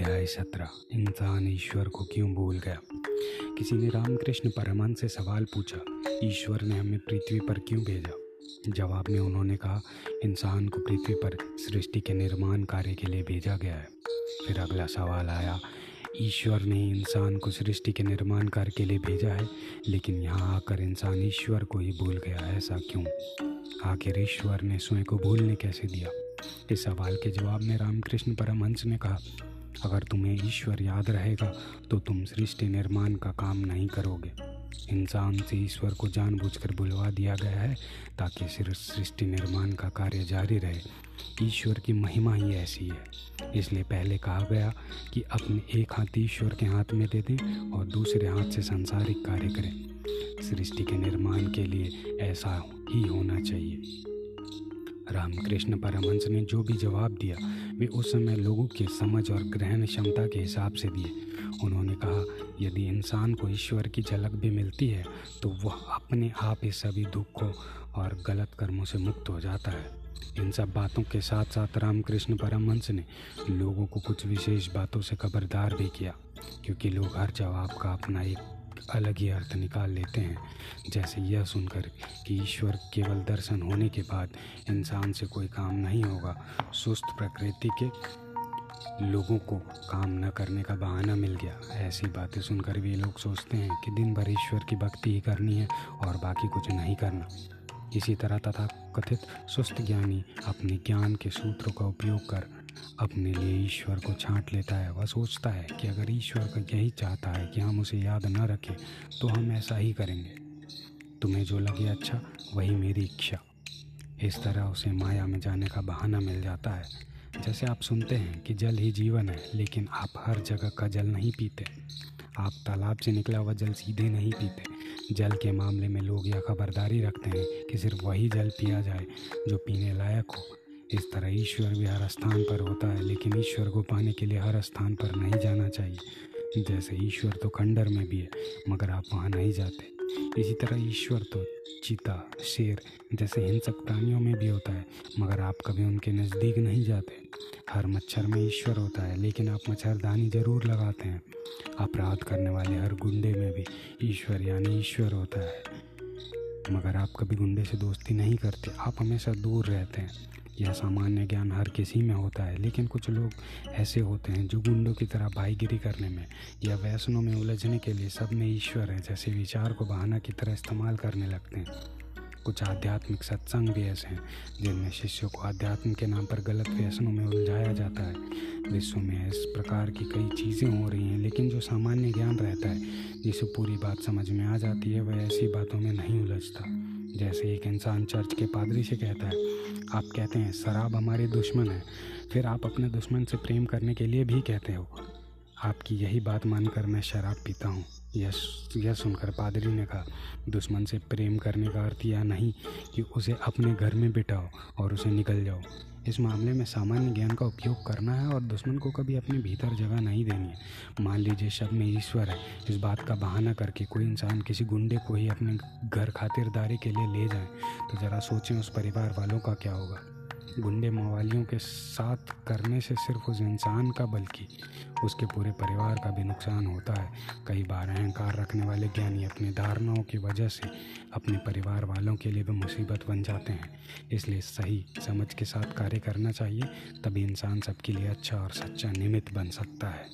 अध्याय सत्रह, इंसान ईश्वर को क्यों भूल गया? किसी ने रामकृष्ण परमहंस से सवाल पूछा, ईश्वर ने हमें पृथ्वी पर क्यों भेजा? जवाब में उन्होंने कहा, इंसान को पृथ्वी पर सृष्टि के निर्माण कार्य के लिए भेजा गया है। फिर अगला सवाल आया, ईश्वर ने इंसान को सृष्टि के निर्माण कार्य के लिए भेजा है, लेकिन यहाँ आकर इंसान ईश्वर को ही भूल गया, ऐसा क्यों? आखिर ईश्वर ने स्वयं को भूलने कैसे दिया? इस सवाल के जवाब में रामकृष्ण परमहंस ने कहा अगर तुम्हें ईश्वर याद रहेगा तो तुम सृष्टि निर्माण का काम नहीं करोगे। इंसान से ईश्वर को जानबूझकर बुलवा दिया गया है, ताकि सिर्फ़ सृष्टि निर्माण का कार्य जारी रहे। ईश्वर की महिमा ही ऐसी है। इसलिए पहले कहा गया कि अपने एक हाथ ईश्वर के हाथ में दे दें और दूसरे हाथ से सांसारिक कार्य करें। सृष्टि के निर्माण के लिए ऐसा ही होना चाहिए। रामकृष्ण परमहंस ने जो भी जवाब दिया, वे उस समय लोगों के समझ और ग्रहण क्षमता के हिसाब से दिए। उन्होंने कहा, यदि इंसान को ईश्वर की झलक भी मिलती है तो वह अपने आप ही सभी दुखों और गलत कर्मों से मुक्त हो जाता है। इन सब बातों के साथ साथ रामकृष्ण परमहंस ने लोगों को कुछ विशेष बातों से खबरदार भी किया, क्योंकि लोग हर जवाब का अपना एक अलग ही अर्थ निकाल लेते हैं। जैसे यह सुनकर कि ईश्वर केवल दर्शन होने के बाद इंसान से कोई काम नहीं होगा, सुस्त प्रकृति के लोगों को काम न करने का बहाना मिल गया। ऐसी बातें सुनकर भी लोग सोचते हैं कि दिन भर ईश्वर की भक्ति ही करनी है और बाकी कुछ नहीं करना। इसी तरह तथा कथित सुस्त ज्ञानी अपने ज्ञान के सूत्रों का उपयोग कर अपने लिए ईश्वर को छांट लेता है वह सोचता है कि अगर ईश्वर का यही चाहता है कि हम उसे याद न रखें तो हम ऐसा ही करेंगे। तुम्हें जो लगे अच्छा वही मेरी इच्छा। इस तरह उसे माया में जाने का बहाना मिल जाता है। जैसे आप सुनते हैं कि जल ही जीवन है, लेकिन आप हर जगह का जल नहीं पीते। आप तालाब से निकला हुआ जल सीधे नहीं पीते। जल के मामले में लोग यह खबरदारी रखते हैं कि सिर्फ़ वही जल पिया जाए, जो पीने लायक हो। इस तरह ईश्वर भी हर स्थान पर होता है, लेकिन ईश्वर को पाने के लिए हर स्थान पर नहीं जाना चाहिए। जैसे ईश्वर तो खंडर में भी है, मगर आप वहाँ नहीं जाते। इसी तरह ईश्वर तो चीता, शेर जैसे हिंसक प्राणियों में भी होता है, मगर आप कभी उनके नज़दीक नहीं जाते। हर मच्छर में ईश्वर होता है, लेकिन आप मच्छरदानी ज़रूर लगाते हैं। अपराध करने वाले हर गुंडे में भी ईश्वर यानी ईश्वर होता है। मगर आप कभी गुंडे से दोस्ती नहीं करते, आप हमेशा दूर रहते हैं। यह सामान्य ज्ञान हर किसी में होता है। लेकिन कुछ लोग ऐसे होते हैं जो गुंडों की तरह भाईगिरी करने में या वैसनों में उलझने के लिए सब में ईश्वर है, जैसे विचार को बहाना की तरह इस्तेमाल करने लगते हैं। कुछ आध्यात्मिक सत्संग भी ऐसे हैं, जिनमें शिष्यों को आध्यात्म के नाम पर गलत व्यसनों में उलझाया जाता है। विश्व में इस प्रकार की कई चीज़ें हो रही हैं, लेकिन जो सामान्य ज्ञान रहता है, जिसे पूरी बात समझ में आ जाती है, वह ऐसी बातों में नहीं उलझता। जैसे एक इंसान चर्च के पादरी से कहता है, आप कहते हैं, शराब हमारे दुश्मन है। फिर आप अपने दुश्मन से प्रेम करने के लिए भी कहते हो। आपकी यही बात मानकर मैं शराब पीता हूँ। यह यह सुनकर पादरी ने कहा, दुश्मन से प्रेम करने का अर्थ यह नहीं कि उसे अपने घर में बिठाओ और उसे निकल जाओ। इस मामले में सामान्य ज्ञान का उपयोग करना है और दुश्मन को कभी अपने भीतर जगह नहीं देनी है। मान लीजिए शब में ईश्वर है, इस बात का बहाना करके कोई इंसान किसी गुंडे को ही अपने घर खातिरदारी के लिए ले जाए तो ज़रा सोचें उस परिवार वालों का क्या होगा। गुंडे मवालियों के साथ करने से सिर्फ़ उस इंसान का, बल्कि उसके पूरे परिवार का भी नुकसान होता है। कई बार अहंकार रखने वाले ज्ञानी अपनी धारणाओं की वजह से अपने परिवार वालों के लिए भी मुसीबत बन जाते हैं। इसलिए सही समझ के साथ कार्य करना चाहिए, तभी इंसान सबके लिए अच्छा और सच्चा निमित्त बन सकता है।